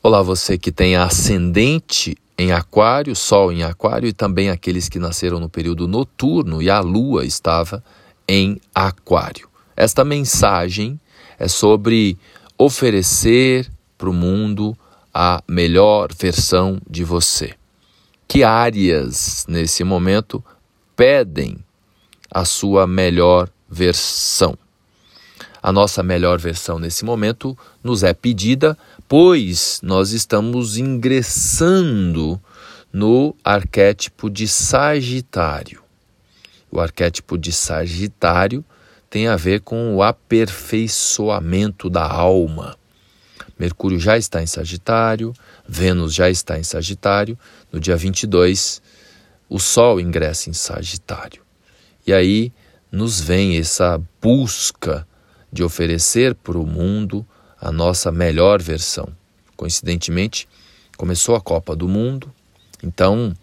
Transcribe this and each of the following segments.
Olá, você que tem ascendente em Aquário, Sol em Aquário e também aqueles que nasceram no período noturno e a Lua estava em Aquário. Esta mensagem é sobre oferecer para o mundo a melhor versão de você. Que áreas nesse momento pedem a sua melhor versão? A nossa melhor versão nesse momento nos é pedida, pois nós estamos ingressando no arquétipo de Sagitário. O arquétipo de Sagitário tem a ver com o aperfeiçoamento da alma. Mercúrio já está em Sagitário, Vênus já está em Sagitário. No dia 22, o Sol ingressa em Sagitário. E aí nos vem essa busca de oferecer para o mundo a nossa melhor versão. Coincidentemente, começou a Copa do Mundo, então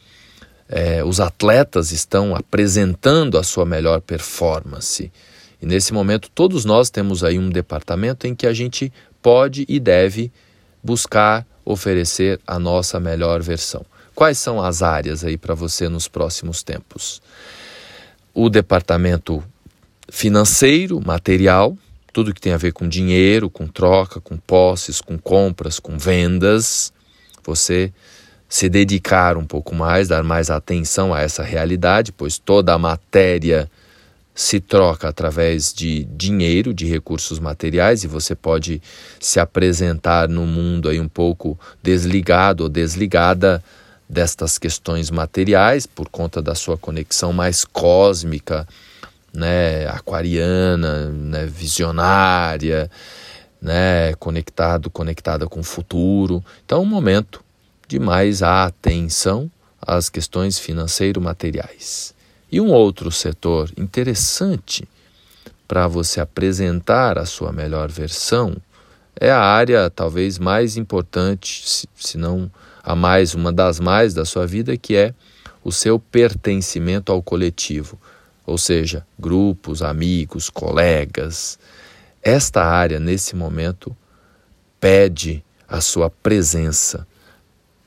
é, os atletas estão apresentando a sua melhor performance. E nesse momento, todos nós temos aí um departamento em que a gente pode e deve buscar oferecer a nossa melhor versão. Quais são as áreas aí para você nos próximos tempos? O departamento financeiro, material, tudo que tem a ver com dinheiro, com troca, com posses, com compras, com vendas, você se dedicar um pouco mais, dar mais atenção a essa realidade, pois toda a matéria se troca através de dinheiro, de recursos materiais, e você pode se apresentar no mundo aí um pouco desligado ou desligada destas questões materiais por conta da sua conexão mais cósmica né, aquariana, né, visionária, né, conectado, conectada com o futuro. Então, um momento de mais atenção às questões financeiro-materiais. E um outro setor interessante para você apresentar a sua melhor versão é a área talvez mais importante, se não a mais, uma das mais da sua vida, que é o seu pertencimento ao coletivo ou seja, grupos, amigos, colegas. Esta área, nesse momento, pede a sua presença,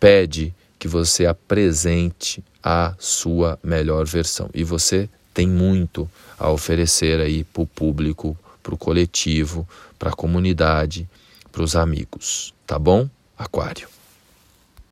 pede que você apresente a sua melhor versão. E você tem muito a oferecer aí para o público, para o coletivo, para a comunidade, para os amigos. Tá bom? Aquário.